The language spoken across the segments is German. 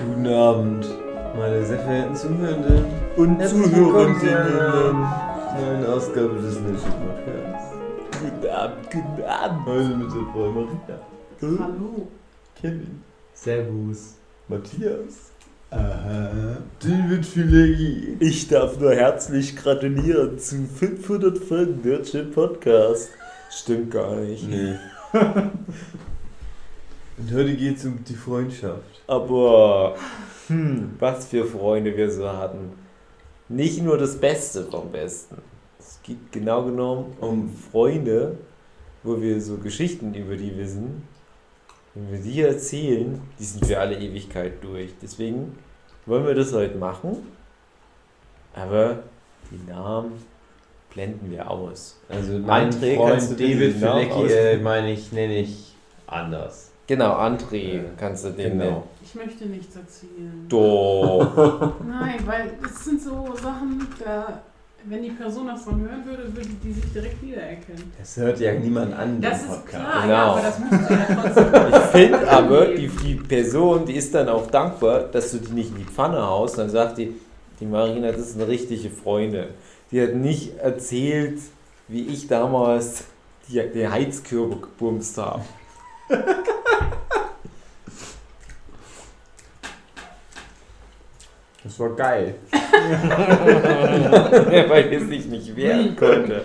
Guten Abend, meine sehr verehrten Zuhörenden und Zuhörerinnen. neuen Ausgabe des Nation Podcasts. Guten Abend, guten Abend. Heute mit der Frau Maria, Hallo. Kevin, Servus. Matthias, aha, David Fileggi. Ich darf nur herzlich gratulieren zu 500 Folgen Nerdship Podcast. Stimmt gar nicht. Nee. Und heute geht es um die Freundschaft. Aber, hm, was für Freunde wir so hatten. Nicht nur das Beste vom Besten. Es geht genau genommen um Freunde, wo wir so Geschichten über die wissen. Wenn wir die erzählen, die sind für alle Ewigkeit durch. Deswegen wollen wir das heute machen. Aber die Namen blenden wir aus. Also mein Freund David Fileggi, äh, meine ich, nenne ich anders. Genau, André Ja, kannst du den genau. nennen. Ich möchte nichts erzählen. Doch. Nein, weil es sind so Sachen, da, wenn die Person davon hören würde, würde die sich direkt wiedererkennen. Das hört ja niemand an, Das ist Podcast. klar, Genau. ja, aber das musst du ja trotzdem. Ich finde aber, die, die Person, die ist dann auch dankbar, dass du die nicht in die Pfanne haust. Dann sagt die, die Marina, das ist eine richtige Freundin. Die hat nicht erzählt, wie ich damals die, den Heizkörper gebumst habe. Das war geil. Weil es sich nicht wehren konnte.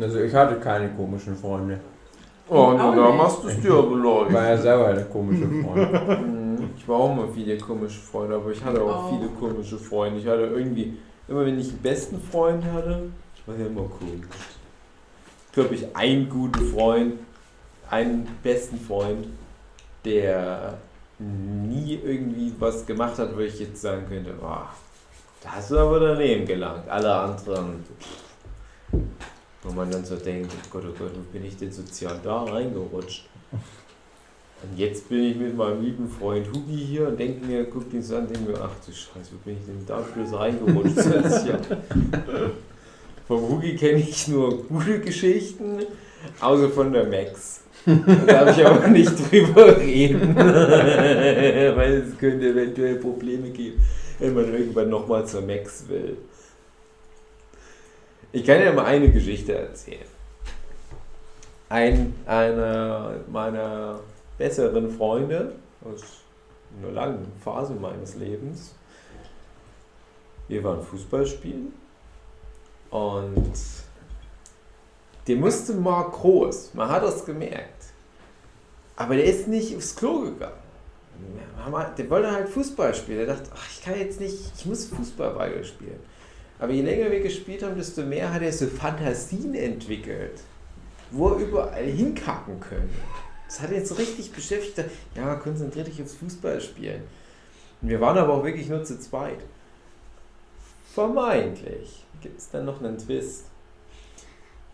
Also ich hatte keine komischen Freunde. Oh, na, da machst es dir aber Ich war ja selber der komische Freund. Mhm. Ich war auch mal viele komische Freunde, aber ich hatte auch Oh. viele komische Freunde. Ich hatte irgendwie, immer wenn ich einen besten Freund hatte, war ja immer komisch. Glaube ich, einen guten Freund, einen besten Freund, der nie irgendwie was gemacht hat, wo ich jetzt sagen könnte, boah, da hast du aber daneben gelangt. Alle anderen, wo man dann so denkt, oh Gott, oh Gott, wo bin ich denn sozial da reingerutscht? Und jetzt bin ich mit meinem lieben Freund Hugi hier und denke mir, guck ihn so an, denke mir, ach du Scheiße, wo bin ich denn da bloß reingerutscht? Vom Hugi kenne ich nur gute Geschichten, außer von der Max. Da darf ich aber nicht drüber reden, weil es könnte eventuell Probleme geben, wenn man irgendwann nochmal zur Max will. Ich kann ja mal eine Geschichte erzählen. Ein, einer meiner besseren Freunde aus einer langen Phase meines Lebens. Wir waren Fußball spielen und der musste mal groß, man hat das gemerkt. Aber der ist nicht aufs Klo gegangen. Der wollte halt Fußball spielen. Der dachte, ach, ich kann jetzt nicht, ich muss Fußball weiterspielen. Aber je länger wir gespielt haben, desto mehr hat er so Fantasien entwickelt, wo er überall hinkacken könnte. Das hat ihn jetzt so richtig beschäftigt. Ja, konzentrier dich aufs Fußballspielen. Und wir waren aber auch wirklich nur zu zweit. Vermeintlich gibt es dann noch einen Twist.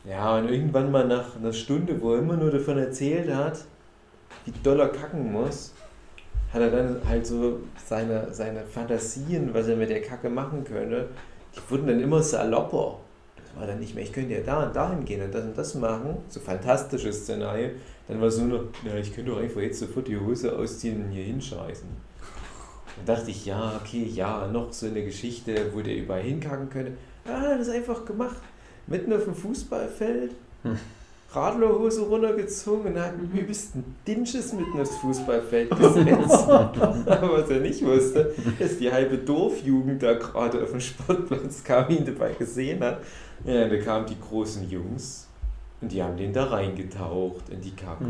Ja, und irgendwann mal nach einer Stunde, wo er immer nur davon erzählt hat, wie doll er kacken muss, hat er dann halt so seine, seine Fantasien, was er mit der Kacke machen könnte, die wurden dann immer salopper. Das war dann nicht mehr, ich könnte ja da und dahin gehen und das und das machen, so fantastische Szenarien. Dann war es nur noch, ich könnte doch einfach jetzt sofort die Hose ausziehen und hier hinscheißen. Dann dachte ich, ja, okay, ja, noch so eine Geschichte, wo der überall hinkacken könnte. Ja, hat er das einfach gemacht. Mitten auf dem Fußballfeld, Radlerhose runtergezogen und hat einen übelsten Dinsches mitten aufs Fußballfeld gesetzt. Aber was er nicht wusste, ist die halbe Dorfjugend da gerade auf dem Sportplatz kam, ihn dabei gesehen hat. Ja, da kamen die großen Jungs und die haben den da reingetaucht in die Kacke.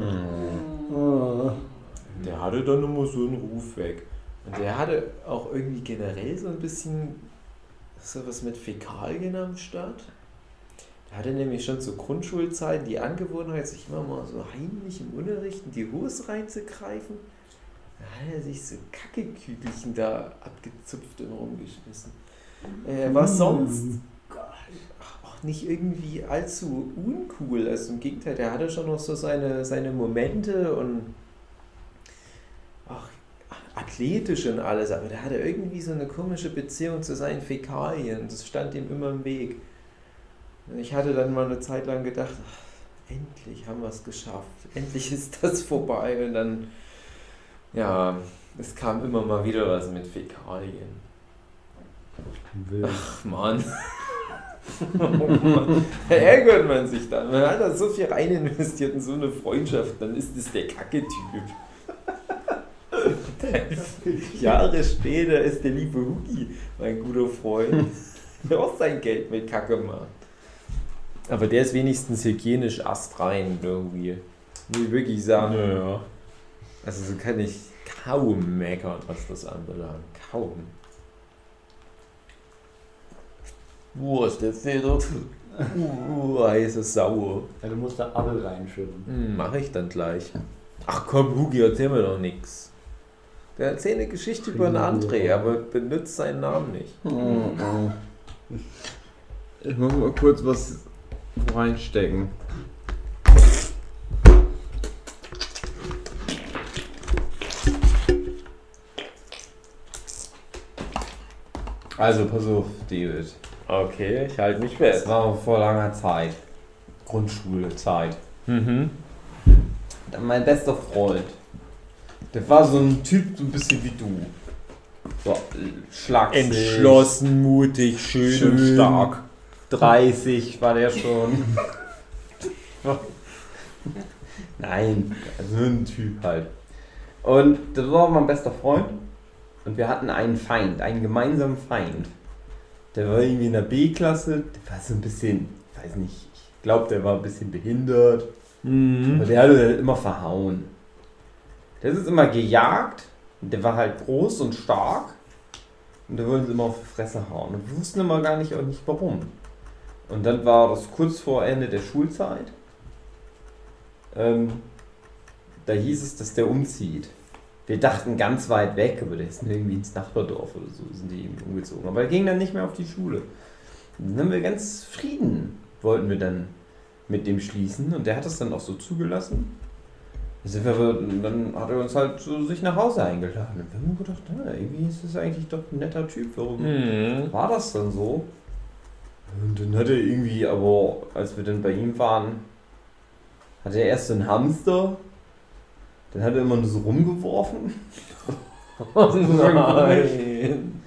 Der hatte dann immer so einen Ruf weg. Und der hatte auch irgendwie generell so ein bisschen sowas mit Fäkalien am Start. Der hatte nämlich schon zur Grundschulzeit die Angewohnheit, sich immer mal so heimlich im Unterricht in die Hose reinzugreifen. Da hat er sich so Kackekügelchen da abgezupft und rumgeschmissen. Er war sonst auch nicht irgendwie allzu uncool. Also im Gegenteil, der hatte schon noch so seine, seine Momente und auch athletisch und alles, aber der hatte irgendwie so eine komische Beziehung zu seinen Fäkalien. Das stand ihm immer im Weg. Ich hatte dann mal eine Zeit lang gedacht, ach, endlich haben wir es geschafft. Endlich ist das vorbei. Und dann, ja, es kam immer mal wieder was mit Fäkalien. Ach Mann. oh Mann. Da ärgert man sich dann. Man hat da so viel rein investiert in so eine Freundschaft, dann ist es der Kacke-Typ. Jahre später ist der liebe Hugi mein guter Freund, der auch sein Geld mit Kacke macht. Aber der ist wenigstens hygienisch astrein irgendwie. Muss ich wirklich sagen. Ja, ja. Also so kann ich kaum meckern, was das anbelangt. Kaum. Wo ist der Feder? Uh, heiße Sau. Ja, du musst da Apfel reinschütten. Hm, mach ich dann gleich. Ach komm, Hugi, erzähl mir doch nix. Der erzählt eine Geschichte über einen André, aber benutzt seinen Namen nicht. Ich muss mal kurz was reinstecken. Also, pass auf, David. Okay, ich halte mich Das fest. war vor langer Zeit. Grundschulzeit. Mhm. Mein bester Freund. Der war so ein Typ, so ein bisschen wie du. So, schlagsig. Entschlossen, mutig, schön, schön stark. 30 war der schon. Nein, so ein Typ halt. Und das war mein bester Freund. Und wir hatten einen Feind, einen gemeinsamen Feind. Der war irgendwie in der B-Klasse. Der war so ein bisschen, ich weiß nicht, ich glaube, der war ein bisschen behindert. Aber Mhm. der hat uns halt immer verhauen. Der ist immer gejagt. Und der war halt groß und stark. Und der wollte uns immer auf die Fresse hauen. Und wir wussten immer gar nicht, auch nicht warum. Und dann war das kurz vor Ende der Schulzeit. Ähm, da hieß es, dass der umzieht. Wir dachten ganz weit weg, aber der ist irgendwie ins Nachbardorf oder so, sind die eben umgezogen. Aber er ging dann nicht mehr auf die Schule. Und dann haben wir ganz Frieden, wollten wir dann mit dem schließen und der hat das dann auch so zugelassen. Dann hat er uns halt so sich nach Hause eingeladen. Und wir haben gedacht, na, irgendwie ist das eigentlich doch ein netter Typ. Warum Mhm. war das dann so? Und dann hat er irgendwie, aber als wir dann bei ihm waren, hat er erst so einen Hamster, dann hat er immer nur so rumgeworfen. Oh nein.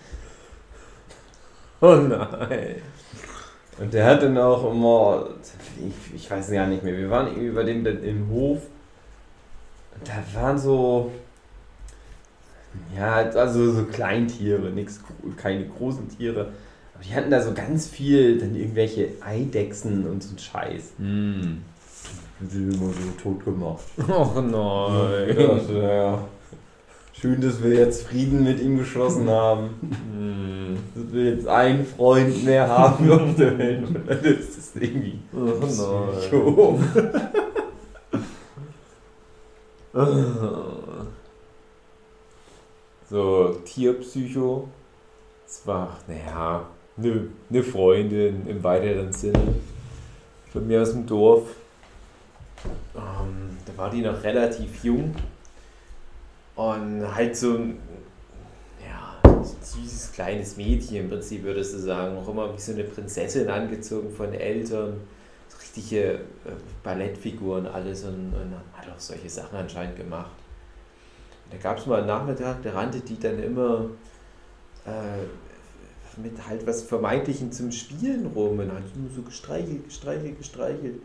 Oh nein. Und der hat dann auch immer, ich, ich weiß gar nicht mehr, wir waren irgendwie bei dem dann im Hof. Und da waren so, ja, also so Kleintiere, nix, keine großen Tiere. Aber die hatten da so ganz viel, dann irgendwelche Eidechsen und so ein Scheiß. Mhm. Die immer so tot gemacht. Och Ja, nein. also, ja. Schön, dass wir jetzt Frieden mit ihm geschlossen haben. Mhm. Dass wir jetzt einen Freund mehr haben auf der Welt. Und dann ist das irgendwie. Oh nein. Psycho. So, Tierpsycho. Es war, naja, eine ne Freundin im weiteren Sinne. Von mir aus dem Dorf. Ähm, da war die noch relativ jung. Und halt so ein, ja, so ein süßes kleines Mädchen im Prinzip, würdest du sagen. Auch immer wie so eine Prinzessin angezogen von Eltern. So richtige äh, Ballettfiguren, alles. Und, und hat auch solche Sachen anscheinend gemacht. Da gab es mal einen Nachmittag, da rannte die dann immer äh, mit halt was Vermeintlichen zum Spielen rum und hat nur so gestreichelt, gestreichelt, gestreichelt.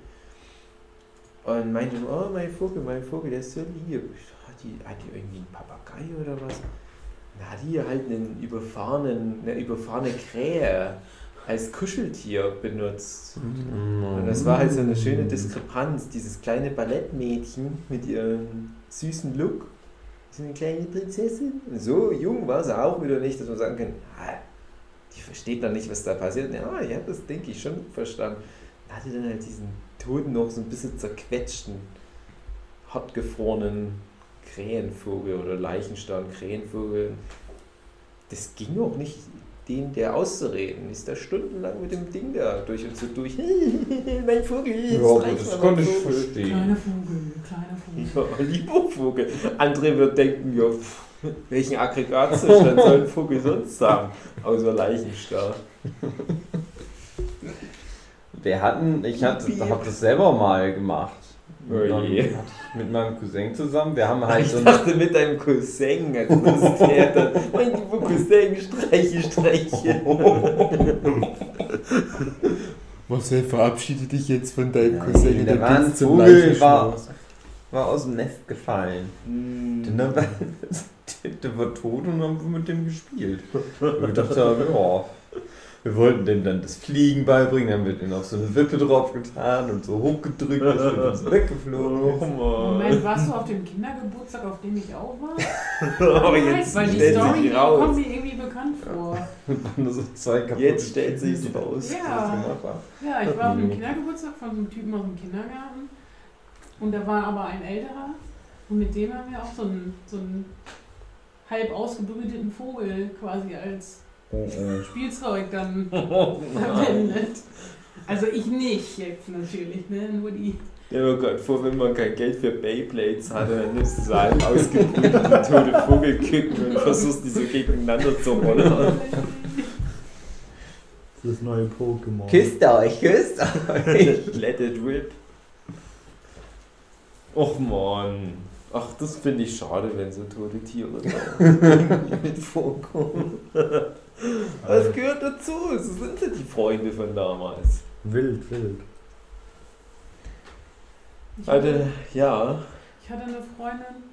Und meinte, oh mein Vogel, mein Vogel, der ist so lieb. Hat die, hat die irgendwie einen Papagei oder was? Da hat die halt einen überfahrenen, eine überfahrene Krähe als Kuscheltier benutzt. Und das war halt so eine schöne Diskrepanz, dieses kleine Ballettmädchen mit ihrem süßen Look. So eine kleine Prinzessin. So jung war sie auch wieder nicht, dass man sagen kann, die versteht noch nicht, was da passiert. Ja, ich habe das, denke ich, schon verstanden. Und hatte dann halt diesen toten, noch so ein bisschen zerquetschten, hartgefrorenen Krähenvogel oder Leichenstamm-Krähenvogel. Das ging auch nicht, den der auszureden. Ist da stundenlang mit dem Ding da durch und so durch. mein Vogel, jetzt Ja, gut, reicht das konnte ich Vogel. verstehen. Kleiner Vogel, kleiner Vogel. Ja, lieber Vogel. Andere wird denken, ja, pff, welchen Aggregatzustand soll ein Vogel sonst haben? Außer Leichenstarr. Wir hatten, ich hatte, hab das selber mal gemacht. Oh Mit meinem- je. hatte ich mit meinem Cousin zusammen. Wir haben halt Ich so dachte mit deinem Cousin, also das der dann, mein lieber Cousin, streiche, streiche. Marcel, verabschiede dich jetzt von deinem Nein, der war ein Vogel, war, war aus dem Nest gefallen. Und dann war, der war tot und haben wir mit dem gespielt. Und wir dachten, ja, wir wollten dem dann das Fliegen beibringen, dann haben wir den auf so eine Wippe drauf getan und so hochgedrückt, dass er uns weggeflogen Oh ist. Moment, warst du auf dem Kindergeburtstag, auf dem ich auch war? Oh, jetzt Weil die stellt Story sich die raus. kommt mir irgendwie bekannt vor. Und nur so zwei kaputte Jetzt stellt sich's Tüten, raus. Ja. Ja, ich war auf Mhm. Kindergeburtstag von so einem Typen aus dem Kindergarten. Und da war aber ein älterer. Und mit dem haben wir auch so einen, so einen halb ausgebrüteten Vogel quasi als Spielzeug dann verwendet. Also ich nicht jetzt natürlich, ne? Nur die. Ja, mir gerade vor, wenn man kein Geld für Beyblades hat, dann nimmst du so einen ausgebrüteten tote Vogelküken und versuchst die so gegeneinander zu rollen. Das ist das neue Pokémon. Küsst euch, küsst euch. Let it rip. Och man. Ach, das finde ich schade, wenn so tote Tiere da mit vorkommen. Was gehört dazu? So sind ja die Freunde von damals. Wild, wild. Ich Alter, hatte, ja. ich hatte eine Freundin,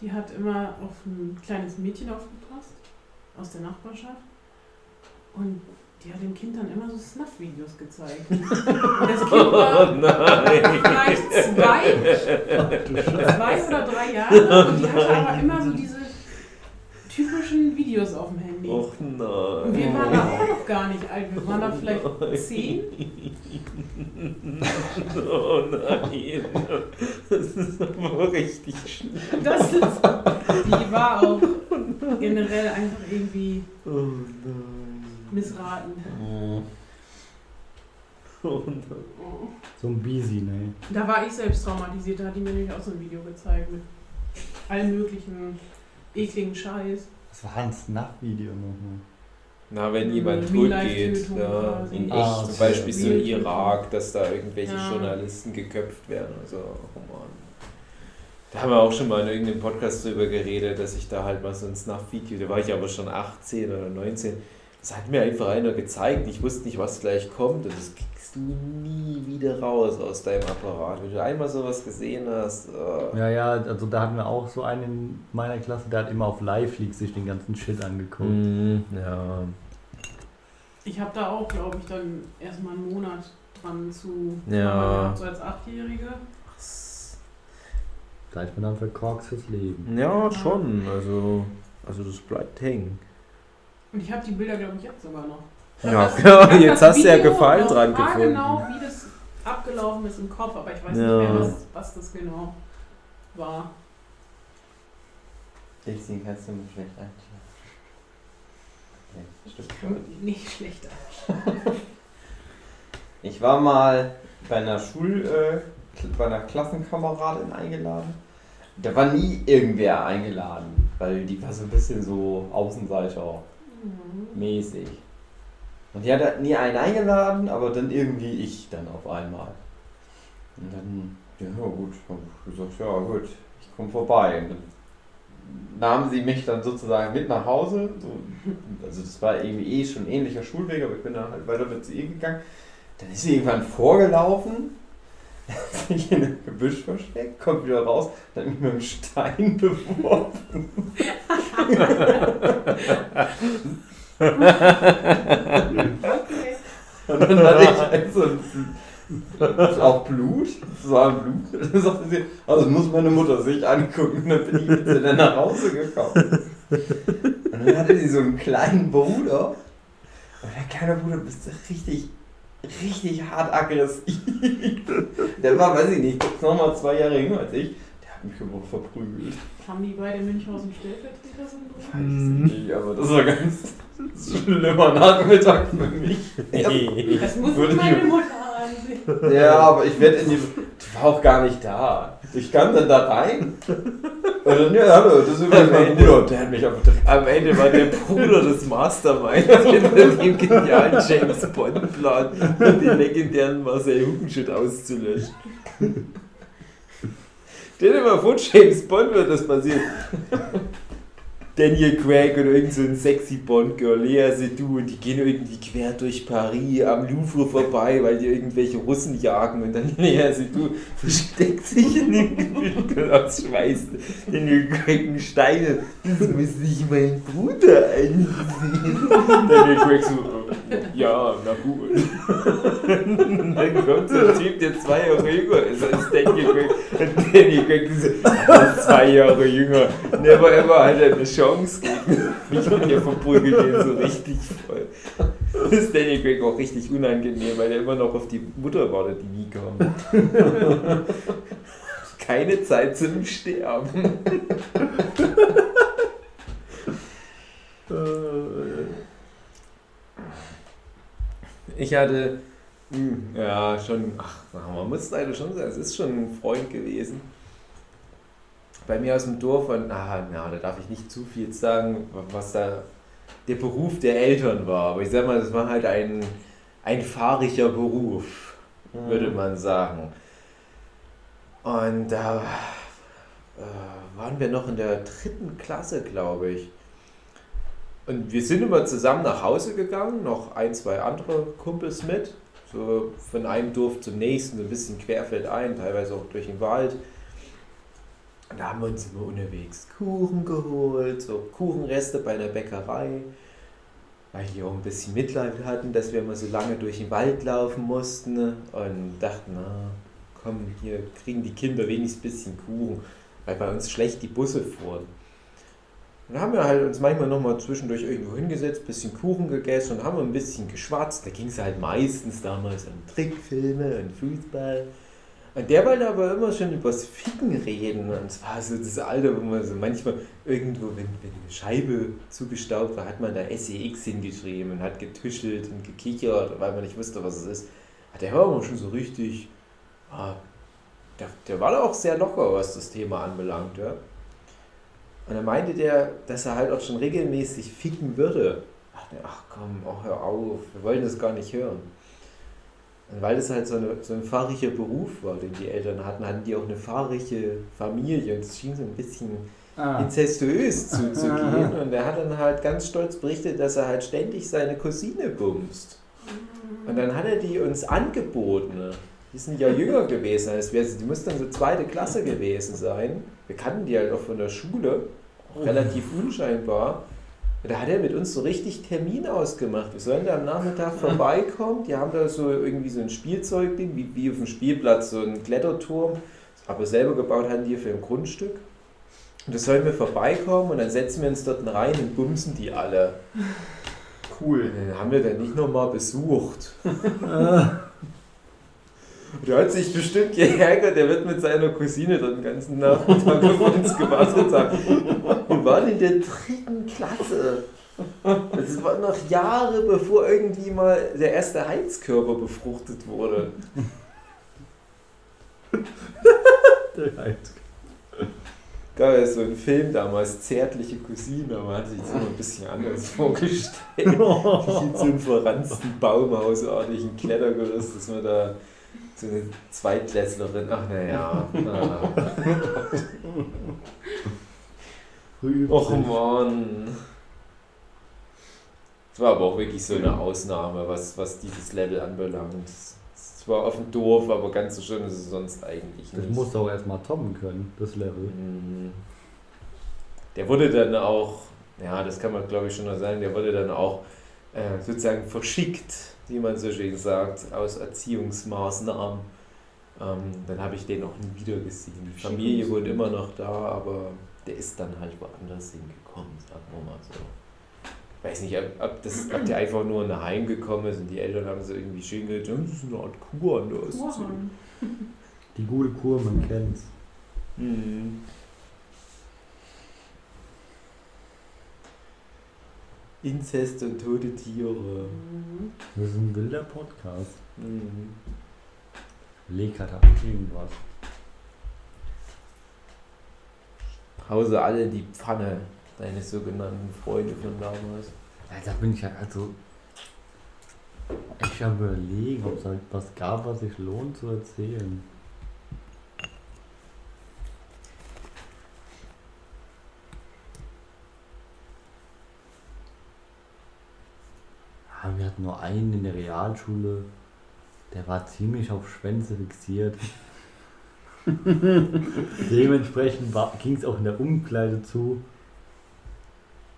die hat immer auf ein kleines Mädchen aufgepasst aus der Nachbarschaft. Und die hat dem Kind dann immer so Snuff-Videos gezeigt. Und das Kind Oh war nein. vielleicht zwei, zwei oder drei Jahre und die hatte aber immer so diese typischen Videos auf dem Handy. Och Und nein. wir waren da auch noch gar nicht alt, wir waren da vielleicht zehn. Oh nein. Das ist aber richtig schlimm. Das ist, die war auch generell einfach irgendwie Oh nein. missraten. Oh nein. So ein Busy, ne? Da war ich selbst traumatisiert, da hat die mir nämlich auch so ein Video gezeigt mit allen möglichen ekligen Scheiß. Das war ein Snuff-Video nochmal. Na, wenn jemand tot geht, ja, in echt, Ah, zum okay. Beispiel so Real-Tötung. Irak, dass da irgendwelche Ja. Journalisten geköpft werden. Also, oh Mann. Da haben wir auch schon mal in irgendeinem Podcast drüber geredet, dass ich da halt mal so ein Snuff-Video, da war ich aber schon 18 oder 19, das hat mir einfach einer gezeigt, ich wusste nicht, was gleich kommt und das kriegst du nie wieder raus aus deinem Apparat. Wenn du einmal sowas gesehen hast, äh, Ja, ja, also da hatten wir auch so einen in meiner Klasse, der hat immer auf Live-Leaks sich den ganzen Shit angeguckt. mm, ja. Ich habe da auch, glaube ich, dann erstmal einen Monat dran zu Ja. so als Achtjährige. Da ist man dann verkorkst fürs Leben. Ja, schon, also, also das bleibt hängen. Und ich habe die Bilder, glaube ich, jetzt sogar noch. Ja, Das- ja, ich jetzt hast du ja Gefallen dran war gefunden. genau, wie das abgelaufen ist im Kopf, aber ich weiß Ja. nicht mehr, was, was das genau war. Deswegen kannst du mich schlecht einschlafen. Okay, stimmt schon. Nicht schlechter. Ich war mal bei einer Schul, äh, bei einer Klassenkameradin eingeladen. Da war nie irgendwer eingeladen, weil die war so ein bisschen so Außenseiter Mhm. mäßig. Und die hat nie einen eingeladen, aber dann irgendwie ich dann auf einmal. Und dann, ja gut, hab ich gesagt, ja gut, ich komme vorbei. Und dann nahmen sie mich dann sozusagen mit nach Hause. So, also das war irgendwie eh schon ein ähnlicher Schulweg, aber ich bin dann halt weiter mit ihr gegangen. Dann ist sie irgendwann vorgelaufen, sich in einem Gebüsch versteckt, kommt wieder raus, dann hat mich mit einem Stein beworfen. Okay. Und dann hatte ich halt so ein, auch Blut, es war Blut. Dann sagte sie, also das muss meine Mutter sich angucken. Und dann bin ich mit dann nach Hause gekommen. Und dann hatte sie so einen kleinen Bruder. Und der kleine Bruder bist du richtig, richtig hart aggressiv. Der war, weiß ich nicht, nochmal zwei Jahre jünger als ich. Der hat mich immer verprügelt. Haben die beide Münchhausen Stellvertreter-Syndrom? Weiß ich nicht, aber das war ganz schlimmer Nachmittag für mich. Das muss nicht meine ich- Mutter ansehen. Ja, aber ich werde in die. Die war auch gar nicht da. Ich kam dann da rein dann, ja, hallo, das ist übrigens mein Bruder. Der hat mich einfach direkt. Am Ende war der Bruder des Masterminds hinter dem genialen James Bond-Plan, den legendären Marcel Hugenschütt auszulöschen. Stell dir mal vor, James Bond wird das passieren. Daniel Craig und irgend so ein sexy Bond-Girl, Lea Seydoux, und die gehen irgendwie quer durch Paris am Louvre vorbei, weil die irgendwelche Russen jagen und dann Lea Seydoux versteckt sich in dem Gebüsch aus Schweiß. Daniel Craig einen Steine. Das muss sich mein Bruder ansehen. Daniel Craig so, äh, ja, na gut. Und dann kommt so ein Typ, der zwei Jahre jünger ist als Daniel Craig. Und Daniel Craig so, "Er ist zwei Jahre jünger. Never ever hat er eine Chance gegen mich und der verprügelt den so richtig voll. Das ist Daniel Craig auch richtig unangenehm, weil er immer noch auf die Mutter wartet, die nie kam. Keine Zeit zum Sterben. Ich hatte, hm, ja, schon, ach, man muss leider schon sagen, es ist schon ein Freund gewesen. Bei mir aus dem Dorf und, ah, na, da darf ich nicht zu viel sagen, was da der Beruf der Eltern war. Aber ich sag mal, das war halt ein, ein fahriger Beruf, würde man sagen. Und da äh, waren wir noch in der dritten Klasse, glaube ich. Und wir sind immer zusammen nach Hause gegangen, noch ein, zwei andere Kumpels mit. So von einem Dorf zum nächsten, so ein bisschen querfeldein, teilweise auch durch den Wald. Und da haben wir uns immer unterwegs Kuchen geholt, so Kuchenreste bei einer Bäckerei. Weil die auch ein bisschen Mitleid hatten, dass wir immer so lange durch den Wald laufen mussten. ne? Und dachten, na, komm, hier kriegen die Kinder wenigstens ein bisschen Kuchen. Weil bei uns schlecht die Busse fuhren. Und dann haben wir halt uns manchmal nochmal zwischendurch irgendwo hingesetzt, bisschen Kuchen gegessen und haben ein bisschen geschwatzt. Da ging es halt meistens damals um Trickfilme und Fußball. Der wollte aber immer schon übers Ficken reden. Und es war so das Alter, wo man so manchmal irgendwo, wenn, wenn eine Scheibe zugestaubt war, hat man da SEX hingeschrieben und hat getuschelt und gekichert, weil man nicht wusste, was es ist. Der war aber schon so richtig, ah, der, der war da auch sehr locker, was das Thema anbelangt. Ja. Und dann meinte der, dass er halt auch schon regelmäßig ficken würde. Ach, ach komm, oh, hör auf, wir wollen das gar nicht hören. Und weil das halt so, eine, so ein fahrriger Beruf war, den die Eltern hatten, hatten die auch eine fahrige Familie und es schien so ein bisschen Ah. inzestuös zuzugehen. Und er hat dann halt ganz stolz berichtet, dass er halt ständig seine Cousine bumst. Und dann hat er die uns angeboten. Die sind ja jünger gewesen. Also die muss dann so zweite Klasse gewesen sein. Wir kannten die halt auch von der Schule. Relativ unscheinbar. Und da hat er mit uns so richtig Termin ausgemacht. Wir sollen da am Nachmittag vorbeikommen. Die haben da so irgendwie so ein Spielzeugding, wie, wie auf dem Spielplatz, so ein Kletterturm. Aber selber gebaut hatten die für ein Grundstück. Und da sollen wir vorbeikommen und dann setzen wir uns dort rein und bumsen die alle. Cool. Und den haben wir dann nicht nochmal besucht. Der hat sich bestimmt geärgert, der wird mit seiner Cousine dort den ganzen Nachmittag auf uns gewartet haben. Wir waren in der dritten Klasse. Das war noch Jahre bevor irgendwie mal der erste Heizkörper befruchtet wurde. Der halt. gab ja so einen Film damals, Zärtliche Cousine, aber man hat sich das immer ein bisschen anders vorgestellt. Nicht in so einem verranzten Baumhausartigen Klettergerüst, dass man da so eine Zweitklässlerin, ach naja. Ah. Och Mann. Das war aber auch wirklich so eine Ausnahme, was, was dieses Level anbelangt. Es war auf dem Dorf, aber ganz so schön ist es sonst eigentlich Das nicht. musst du auch erstmal toppen können, das Level. Mhm. Der wurde dann auch, ja, das kann man glaube ich schon noch sagen, der wurde dann auch äh, sozusagen verschickt, wie man so schön sagt, aus Erziehungsmaßnahmen. Ähm, dann habe ich den auch nie wieder gesehen. Die Familie wohnt immer noch da, aber der ist dann halt woanders hingekommen, sagen wir mal so. Ich weiß nicht, ob, ob, das, ob der einfach nur nach Heim gekommen ist und die Eltern haben so irgendwie schön gesagt, "Ja, das ist eine Art Kur an der Ostsee. Die gute Kur, man kennt's. Mhm. Inzest und tote Tiere. Mhm. Das ist ein wilder Podcast. Mhm. Leg hat irgendwas. Hause alle die Pfanne, deine sogenannten Freunde von damals. Da bin ich ja also echt am überlegen, ob es halt was gab, was sich lohnt zu erzählen. Ja, wir hatten nur einen in der Realschule, der war ziemlich auf Schwänze fixiert. Dementsprechend ging es auch in der Umkleide zu.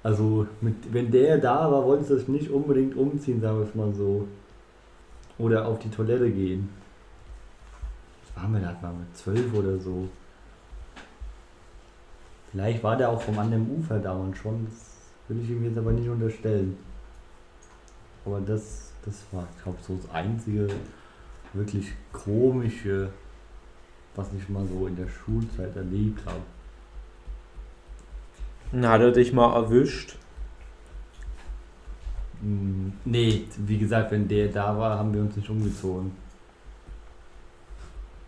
Also, mit, wenn der da war, wollte ich nicht unbedingt umziehen, sagen wir es mal so. Oder auf die Toilette gehen. Was waren wir da? Waren wir zwölf oder so? Vielleicht war der auch vom anderen Ufer dauernd schon. Das will ich ihm jetzt aber nicht unterstellen. Aber das, das war, ich glaube, so das einzige wirklich komische, was ich mal so in der Schulzeit erlebt habe. Hat er dich mal erwischt? Mm, Nee, wie gesagt, wenn der da war, haben wir uns nicht umgezogen.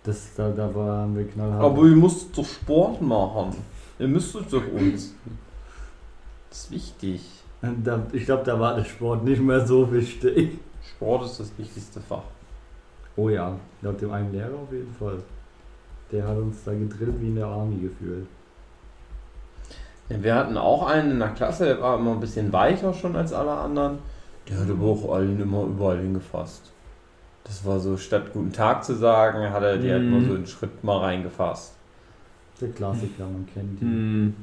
Das, da, da war, haben wir knallhart. Aber ihr müsst doch Sport machen. Ihr müsstet doch uns. Das ist wichtig. Ich glaube, da war der Sport nicht mehr so wichtig. Sport ist das wichtigste Fach. Oh ja, laut dem einen Lehrer auf jeden Fall. Der hat uns da gedrillt wie in der Army gefühlt. Ja, wir hatten auch einen in der Klasse, der war immer ein bisschen weicher schon als alle anderen. Der hat aber auch allen immer überall hingefasst. Das war so, statt guten Tag zu sagen, hat er die halt Mhm. mal so einen Schritt mal reingefasst. Der Klassiker, man kennt ihn. Hm.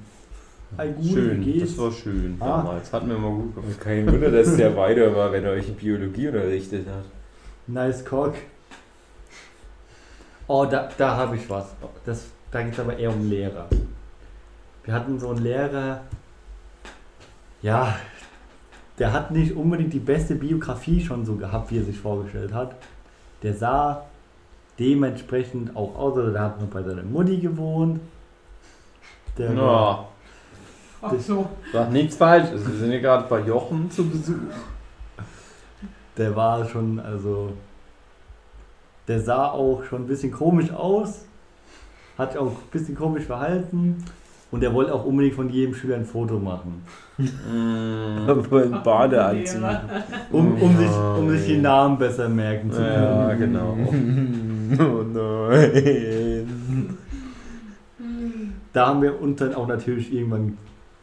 Hi, gut, schön, wie geht's? das war schön Ah. damals. Hat mir immer gut gefallen. Kein Wunder, dass der weiter war, wenn er euch in Biologie unterrichtet hat. Nice Cock. Oh, da, da habe ich was. Das, da geht es aber eher um Lehrer. Wir hatten so einen Lehrer, ja, der hat nicht unbedingt die beste Biografie schon so gehabt, wie er sich vorgestellt hat. Der sah dementsprechend auch aus, oder der hat noch bei seiner Mutti gewohnt. Der Ja, Ach so. sag nichts Falsches. Wir sind hier gerade bei Jochen zu Besuch. der war schon, also, der sah auch schon ein bisschen komisch aus, hat sich auch ein bisschen komisch verhalten und er wollte auch unbedingt von jedem Schüler ein Foto machen, Mm. Aber in Badeanzug. um, um, sich, um sich die. Namen besser merken zu können. Ja, genau. oh nein. Da haben wir uns dann auch natürlich irgendwann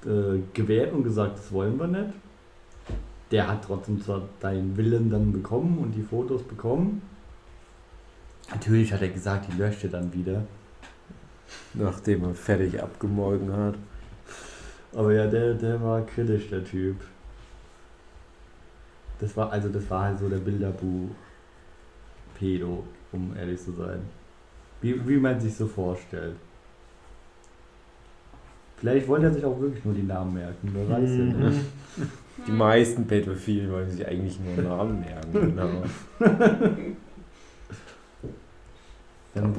äh, gewehrt und gesagt, das wollen wir nicht. Der hat trotzdem zwar deinen Willen dann bekommen und die Fotos bekommen. Natürlich hat er gesagt, die löscht er dann wieder. Nachdem er fertig abgemolken hat. Aber ja, der, der war kritisch, der Typ. Das war, also das war halt so der Bilderbuch-Pedo, um ehrlich zu sein. Wie, wie man sich so vorstellt. Vielleicht wollte er sich auch wirklich nur die Namen merken, wer weiß ja Mhm. nicht. Die meisten Pädophilen wollen sich eigentlich nur Namen merken. Genau. Dann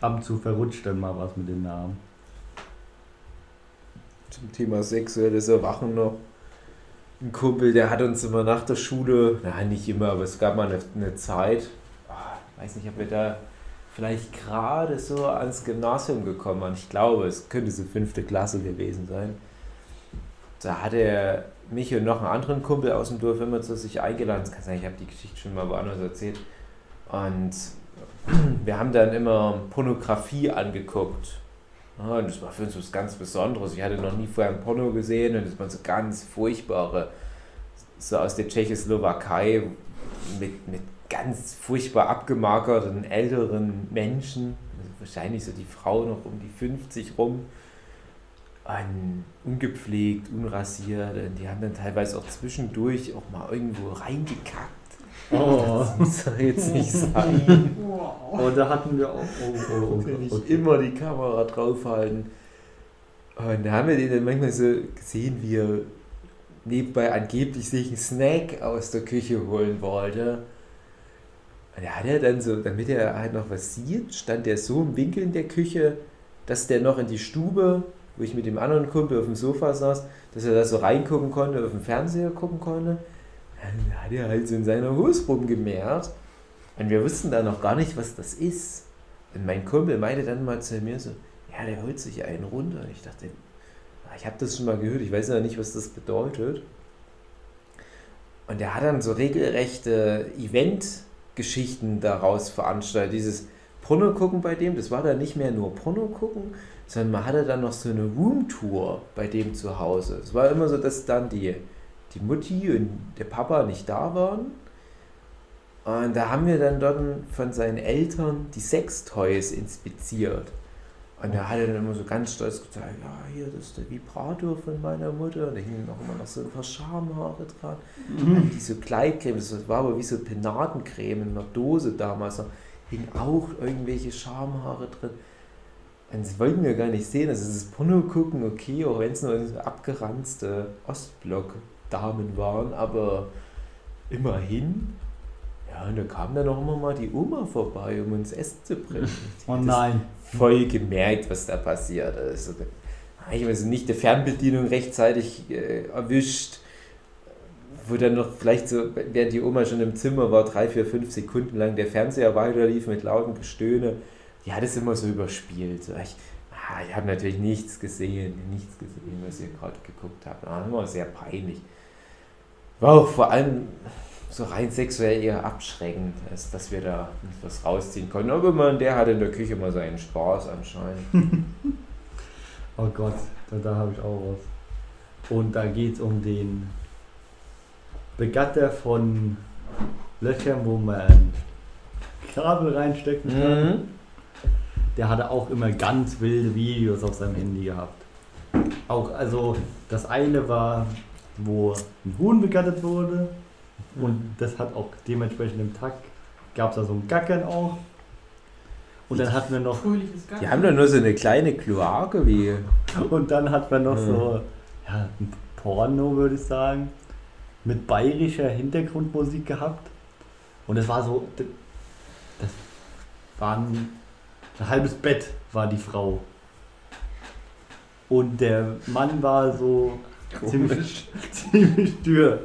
ab und zu verrutscht dann mal was mit den Namen. Zum Thema sexuelles Erwachen noch. Ein Kumpel, der hat uns immer nach der Schule, na nicht immer, aber es gab mal eine, eine Zeit, ah, weiß nicht, ob wir da vielleicht gerade so ans Gymnasium gekommen waren. Ich glaube, es könnte so fünfte Klasse gewesen sein. Da hat er mich und noch einen anderen Kumpel aus dem Dorf immer zu sich eingeladen. Das kann sein, ich habe die Geschichte schon mal woanders erzählt. Und wir haben dann immer Pornografie angeguckt. Und das war für uns was ganz Besonderes. Ich hatte noch nie vorher ein Porno gesehen und das waren so ganz furchtbare, so aus der Tschechoslowakei mit, mit ganz furchtbar abgemagerten älteren Menschen. Also wahrscheinlich so die Frau noch um die 50 rum. Und ungepflegt, unrasiert. Und die haben dann teilweise auch zwischendurch auch mal irgendwo reingekackt. Oh, Das muss doch jetzt nicht sein. Wow. oh da hatten wir auch. Oh, oh, oh, ich okay. immer die Kamera draufhalten. Und da haben wir den dann manchmal so gesehen, wie er nebenbei angeblich sich einen Snack aus der Küche holen wollte. Und da hat er dann so, damit er halt noch was sieht, stand der so im Winkel in der Küche, dass der noch in die Stube, wo ich mit dem anderen Kumpel auf dem Sofa saß, dass er da so reingucken konnte, auf dem Fernseher gucken konnte. Dann hat er halt so in seiner Hose rumgemehrt. Und wir wussten da noch gar nicht, was das ist. Und mein Kumpel meinte dann mal zu mir so, ja, der holt sich einen runter. Und ich dachte, Ich habe das schon mal gehört, ich weiß ja nicht, was das bedeutet. Und der hat dann so regelrechte Event-Geschichten daraus veranstaltet. Dieses Porno gucken bei dem, das war dann nicht mehr nur Porno gucken, sondern man hatte dann noch so eine Roomtour bei dem zu Hause. Es war immer so, dass dann die, die Mutti und der Papa nicht da waren. Und da haben wir dann dort von seinen Eltern die Sextoys inspiziert. Und da hat er dann immer so ganz stolz gesagt, ja, hier, das ist der Vibrator von meiner Mutter. Und da hingen noch immer noch so ein paar Schamhaare dran. Mhm. Diese Gleitcreme, das war aber wie so Penatencreme in einer Dose damals. Da hingen auch irgendwelche Schamhaare drin. Und das wollten wir gar nicht sehen. Also das Porno gucken, okay, auch wenn es nur so abgeranzte Ostblock-Damen waren, aber immerhin. Ja, und da kam dann auch immer mal die Oma vorbei, um uns Essen zu bringen. Oh Das- nein. Voll gemerkt, was da passiert ist. Also, ich weiß nicht, die Fernbedienung rechtzeitig äh, erwischt, wo dann noch vielleicht so, während die Oma schon im Zimmer war, drei, vier, fünf Sekunden lang der Fernseher weiterlief mit lautem Gestöhne. Die hat es immer so überspielt. Ich, ah, ich habe natürlich nichts gesehen, nichts gesehen, was ihr gerade geguckt habt. Ah, immer sehr peinlich. Auch vor allem so rein sexuell eher abschreckend, als dass wir da was rausziehen konnten. Aber man, der hatte in der Küche mal seinen Spaß anscheinend. Oh Gott, da, da habe ich auch was. Und da geht es um den Begatter von Löchern, wo man Kabel reinstecken kann. Mhm. Der hatte auch immer ganz wilde Videos auf seinem Handy gehabt. Auch, also das eine war, wo ein Huhn begattet wurde. Und das hat auch dementsprechend im Takt, gab es da so ein Gackern auch. Und dann hatten wir noch. Die haben doch nur so eine kleine Kloake wie. Und dann hat man noch Mhm. so ja, ein Porno, würde ich sagen, mit bayerischer Hintergrundmusik gehabt. Und das war so, das war ein, ein halbes Bett, war die Frau. Und der Mann war so ziemlich, ziemlich dürr.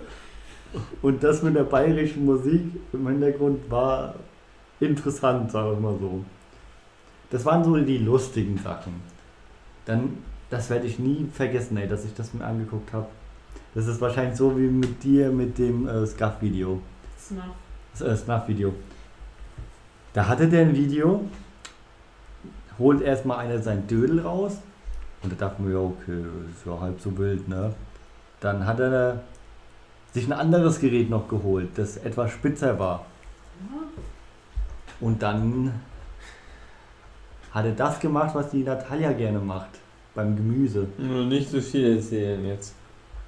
Und das mit der bayerischen Musik im Hintergrund war interessant, sagen wir mal so. Das waren so die lustigen Sachen. Dann, das werde ich nie vergessen, ey, dass ich das mir angeguckt habe. Das ist wahrscheinlich so wie mit dir mit dem äh, Scuff-Video. Snuff. Das äh, Snuff-Video. Da hatte der ein Video, holt erstmal einer sein Dödel raus und da dachten wir, ja, okay, das ist ja halb so wild, ne? Dann hat er sich ein anderes Gerät noch geholt, das etwas spitzer war. Und dann hat er das gemacht, was die Natalia gerne macht, beim Gemüse. Nur nicht so viel erzählen jetzt.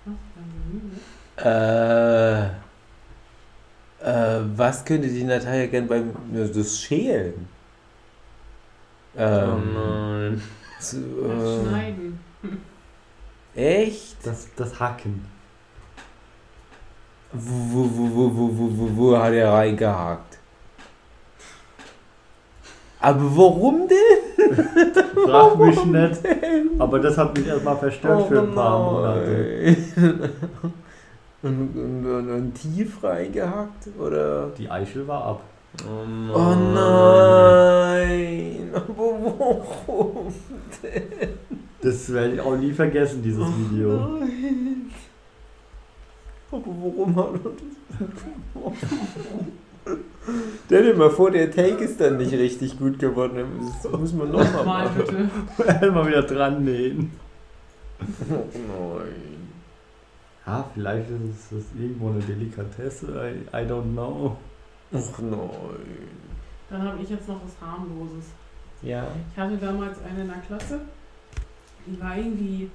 Was? Beim Gemüse? Äh, äh, was könnte die Natalia gern beim. ja, Das Schälen? oh Ähm, nein. so, Das äh, Schneiden. echt? Das, das Hacken. Wo, wo, wo, wo, hat er reingehakt? Aber warum denn? Frag mich nicht. Aber das hat mich erstmal verstört für ein paar Monate. Und, und, und, und tief reingehakt? Oder? Die Eichel war ab. Oh nein. Oh nein! Aber warum? Das werde ich auch nie vergessen, dieses Oh Video. Nein. Aber warum hat er das? Stell dir mal vor, der Take ist dann nicht richtig gut geworden. Das muss man nochmal Mal machen. bitte. Mal wieder dran nähen. Oh nein. Ja, vielleicht ist es irgendwo eine Delikatesse. I, I don't know. Ach nein. Dann habe ich jetzt noch was harmloses. Ja. Ich hatte damals eine in der Klasse, die war irgendwie,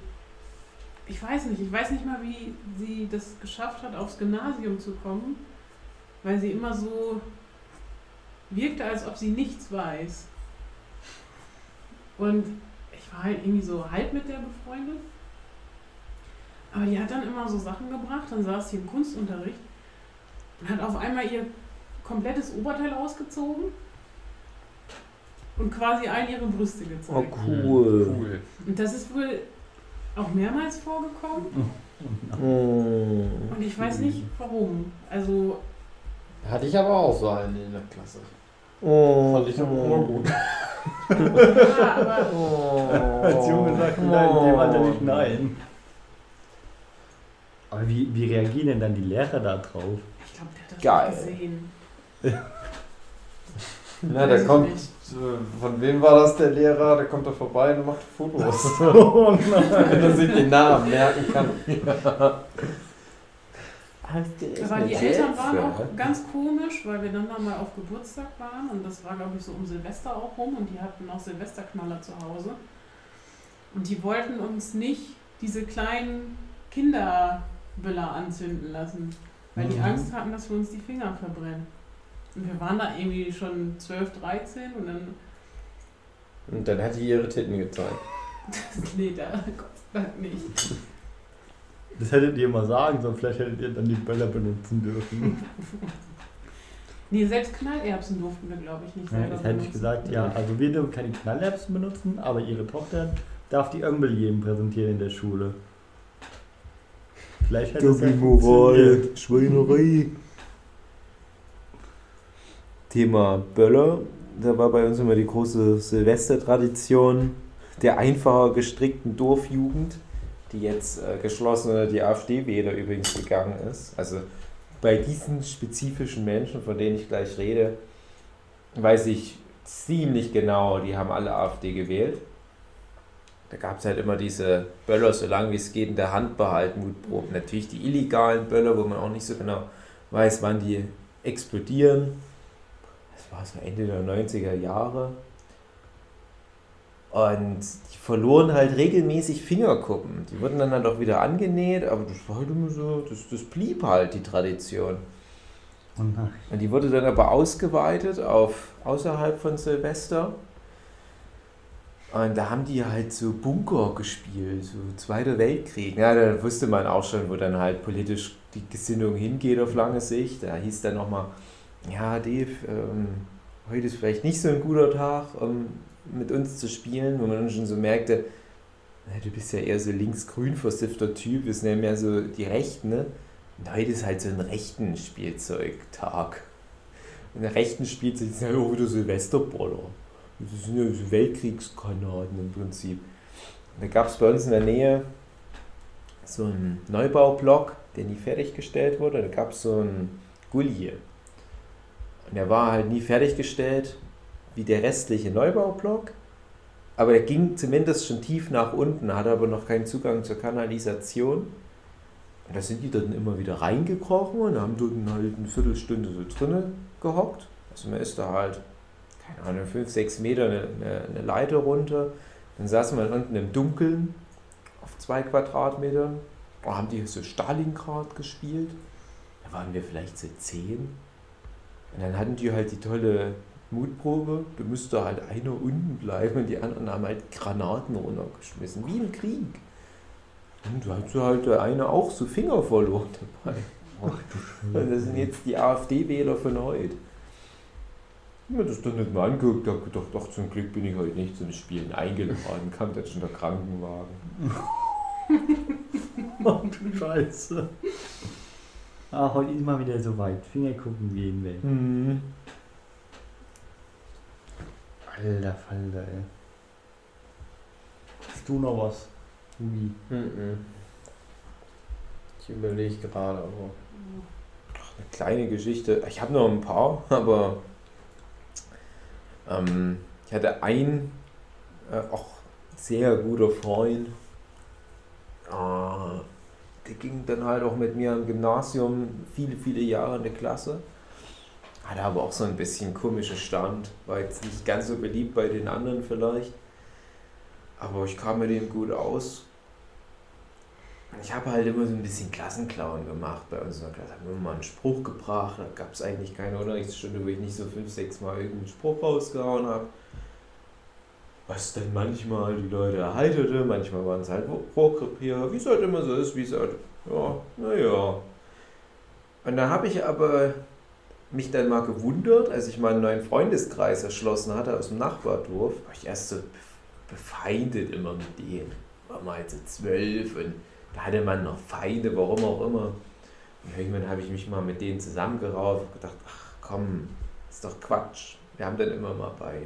ich weiß nicht, ich weiß nicht mal, wie sie das geschafft hat, aufs Gymnasium zu kommen, weil sie immer so wirkte, als ob sie nichts weiß. Und ich war halt irgendwie so halb mit der befreundet. Aber die hat dann immer so Sachen gebracht, dann saß sie im Kunstunterricht und hat auf einmal ihr komplettes Oberteil ausgezogen und quasi all ihre Brüste Oh gezeigt. cool. Cool. Und das ist wohl auch mehrmals vorgekommen Oh. und ich weiß nicht warum. Also Hatte ich aber auch so einen in der Klasse. Oh. Fand ich aber immer gut. Ja, aber Oh. Als Junge sagt nein, in dem Alter nicht nein. Aber wie, wie reagieren denn dann die Lehrer da drauf? ich glaube, der hat das Geil. gesehen. Na, da kommt. nicht. Äh, Von wem war das der Lehrer? Der kommt da vorbei und macht Fotos. Oh nein. Wenn er sich den Namen merken kann. Aber die Eltern waren auch ganz komisch, weil wir dann da mal auf Geburtstag waren und das war, glaube ich, so um Silvester auch rum und die hatten auch Silvesterknaller zu Hause. Und die wollten uns nicht diese kleinen Kinderböller anzünden lassen, weil die Mhm. Angst hatten, dass wir uns die Finger verbrennen. Und wir waren da irgendwie schon 12, 13 und dann, Und dann hat die ihre Titten gezeigt. nee, da, Gott sei Dank nicht. Das hättet ihr mal sagen sollen, vielleicht hättet ihr dann die Böller benutzen dürfen. Nee, selbst Knallerbsen durften wir, glaube ich, nicht Ja, selber Jetzt hätte ich gesagt, ja, also wir dürfen keine Knallerbsen benutzen, aber ihre Tochter darf die Ömbel jedem präsentieren in der Schule. Vielleicht hätte es ja funktioniert. Schweinerei. Thema Böller. Da war bei uns immer die große Silvestertradition der einfacher gestrickten Dorfjugend, die jetzt äh, geschlossen unter die AfD-Wähler übrigens gegangen ist. Also bei diesen spezifischen Menschen, von denen ich gleich rede, weiß ich ziemlich genau, die haben alle AfD gewählt. Da gab es halt immer diese Böller, so lange wie es geht, in der Hand behalten, Mutproben. Natürlich die illegalen Böller, wo man auch nicht so genau weiß, wann die explodieren. War so Ende der 90er Jahre. Und die verloren halt regelmäßig Fingerkuppen. Die wurden dann halt auch wieder angenäht, aber das war halt immer so, das, das blieb halt die Tradition. Und die wurde dann aber ausgeweitet auf außerhalb von Silvester. Und da haben die halt so Bunker gespielt, so Zweiter Weltkrieg. Ja, da wusste man auch schon, wo dann halt politisch die Gesinnung hingeht auf lange Sicht. Da hieß dann nochmal, ja Dave, ähm, heute ist vielleicht nicht so ein guter Tag, um mit uns zu spielen, wo man dann schon so merkte, na, du bist ja eher so links-grün versiffter Typ, wir sind ja mehr so die Rechten, ne? Und heute ist halt so ein rechten Spielzeugtag. Und der rechten Spielzeug ist ja auch wieder Silvesterboller. Das sind ja so Weltkriegsgranaten im Prinzip. Und da gab es bei uns in der Nähe so einen Neubaublock, der nie fertiggestellt wurde. Da gab es so einen Gully. Und der war halt nie fertiggestellt wie der restliche Neubaublock. Aber der ging zumindest schon tief nach unten, hatte aber noch keinen Zugang zur Kanalisation. Und da sind die dann immer wieder reingekrochen und haben dort halt eine Viertelstunde so drinnen gehockt. Also man ist da halt, keine Ahnung, 5, 6 Meter eine, eine, Leiter runter. Dann saß man unten im Dunkeln auf zwei Quadratmetern. Da haben die so Stalingrad gespielt. Da waren wir vielleicht so 10. Und dann hatten die halt die tolle Mutprobe. Du müsste halt einer unten bleiben und die anderen haben halt Granaten runtergeschmissen. Wie im Krieg. Und da hat halt der eine auch so Finger verloren dabei. Ach Und das sind jetzt die AfD-Wähler von heute. Ich habe mir das dann nicht mal angeguckt, habe gedacht, doch zum Glück bin ich heute nicht zum Spielen eingeladen, kam dann schon der Krankenwagen. Scheiße. Ah, heute ist mal wieder so weit. Finger gucken gehen weg. Mhm. Alter Falter, ey. Hast du noch was? Hugi? Mhm. Ich überlege gerade, aber. Eine kleine Geschichte. Ich habe noch ein paar, aber ähm, ich hatte einen äh, auch sehr guter Freund. Äh, der ging dann halt auch mit mir im Gymnasium viele, viele Jahre in der Klasse. Hatte aber auch so ein bisschen komische Stand. War jetzt nicht ganz so beliebt bei den anderen vielleicht. Aber ich kam mit dem gut aus. Ich habe halt immer so ein bisschen Klassenclown gemacht bei uns in der Klasse. Haben immer mal einen Spruch gebracht. Da gab es eigentlich keine Unterrichtsstunde, wo ich nicht so fünf, sechs Mal irgendeinen Spruch rausgehauen habe. Was dann manchmal die Leute erheiterte, manchmal waren es halt Rohrkrepierer, wie es halt immer so ist, wie es halt, ja, naja. Und dann habe ich aber mich dann mal gewundert, als ich meinen neuen Freundeskreis erschlossen hatte aus dem Nachbardorf, war ich erst so befeindet immer mit denen. War mal so zwölf und da hatte man noch Feinde, warum auch immer. Und irgendwann habe ich mich mal mit denen zusammengerauft und gedacht, ach komm, ist doch Quatsch. Wir haben dann immer mal bei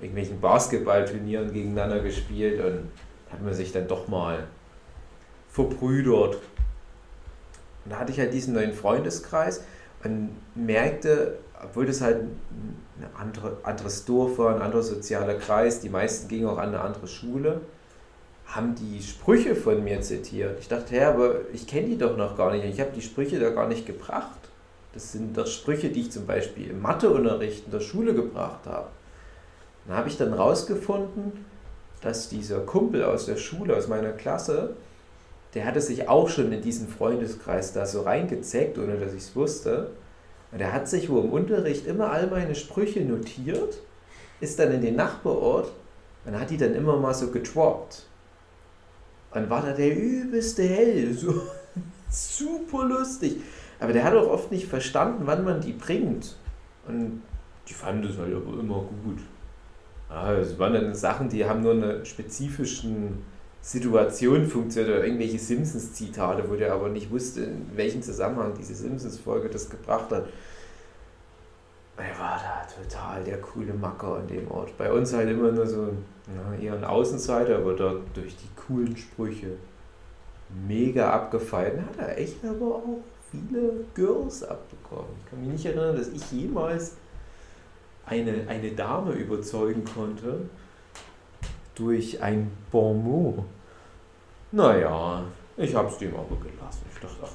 irgendwelchen Basketballturnieren gegeneinander gespielt und hat man sich dann doch mal verbrüdert. Und da hatte ich halt diesen neuen Freundeskreis und merkte, obwohl das halt ein andere, anderes Dorf war, ein anderer sozialer Kreis, die meisten gingen auch an eine andere Schule, haben die Sprüche von mir zitiert. Ich dachte, ja, aber ich kenne die doch noch gar nicht. Ich habe die Sprüche da gar nicht gebracht. Das sind doch Sprüche, die ich zum Beispiel im Matheunterricht in der Schule gebracht habe. Dann habe ich dann rausgefunden, dass dieser Kumpel aus der Schule, aus meiner Klasse, der hatte sich auch schon in diesen Freundeskreis da so reingezeckt, ohne dass ich es wusste. Und er hat sich wohl im Unterricht immer all meine Sprüche notiert, ist dann in den Nachbarort und hat die dann immer mal so getroppt. Und war da der übelste Held. So, super lustig. Aber der hat auch oft nicht verstanden, wann man die bringt. Und die fanden das halt aber immer gut. Es waren dann Sachen, die haben nur eine spezifischen Situation funktioniert oder irgendwelche Simpsons-Zitate, wo der aber nicht wusste, in welchem Zusammenhang diese Simpsons-Folge das gebracht hat. Er war da total der coole Macker an dem Ort. Bei uns halt immer nur so ja, eher ein Außenseiter, aber dort durch die coolen Sprüche mega abgefallen. Hat er echt aber auch viele Girls abbekommen. Ich kann mich nicht erinnern, dass ich jemals eine, eine Dame überzeugen konnte durch ein Bon mot. Naja, ich hab's dem aber gelassen. Ich dachte, ach,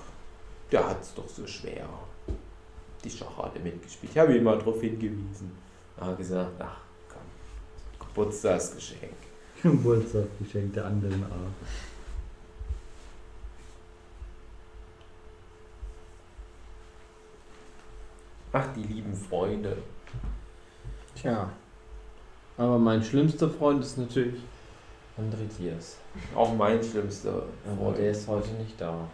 der hat's doch so schwer. Die Schachade mitgespielt. Ich habe ihn mal darauf hingewiesen. Er hat gesagt, ach komm, Geburtstagsgeschenk. Geburtstagsgeschenk der anderen Art. Ach, die lieben Freunde. Tja. Aber mein schlimmster Freund ist natürlich André Diaz. Auch mein schlimmster Aber Freund. der ist heute nicht da.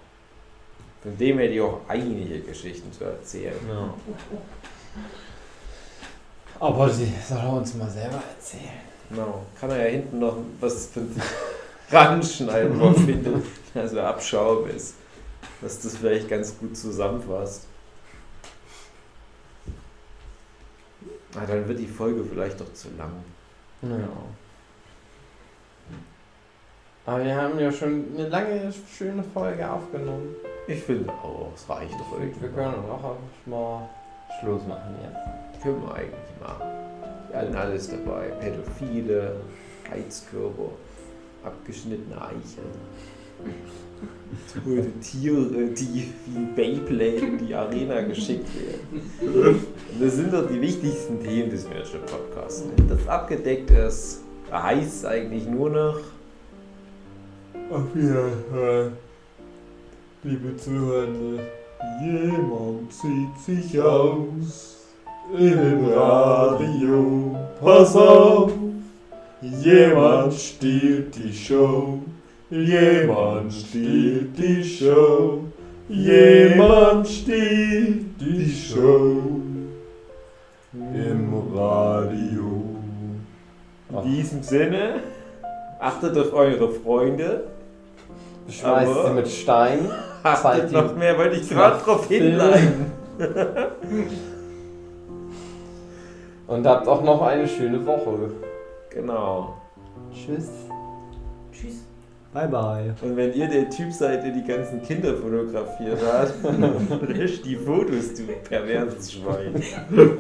Von dem hätte ich auch einige Geschichten zu erzählen. Ja. Aber sie soll er uns mal selber erzählen. Genau. Kann er ja hinten noch was für ranschneiden, wo er findet, also Abschaum ist. Dass das vielleicht ganz gut zusammenfasst. Ah, dann wird die Folge vielleicht doch zu lang. Ja. Aber wir haben ja schon eine lange, schöne Folge aufgenommen. Ich finde auch, es reicht doch Wir irgendwie. können auch mal Schluss machen jetzt. Können wir eigentlich machen. Wir hatten alles dabei. Pädophile, Heizkörper, abgeschnittene Eichen. Tote Tiere, die wie Beyblade in die Arena geschickt werden. Das sind doch die wichtigsten Themen des Manager Podcasts. Wenn das abgedeckt ist, heißt es eigentlich nur noch. Auf Wiederhören, liebe Zuhörende. Jemand zieht sich aus im Radio. Pass auf, jemand stiehlt die Show. Jemand stiehlt die Show. Jemand stiehlt die Show im Radio. In diesem Sinne, achtet auf eure Freunde. Beschmeißt Aber- sie mit Stein. Achtet noch mehr, wollte ich gerade drauf hinleiten. Und habt auch noch eine schöne Woche. Genau. Tschüss. Tschüss. Bye bye. Und wenn ihr der Typ seid, der die ganzen Kinder fotografiert hat, löscht die Fotos, du perverses Schwein.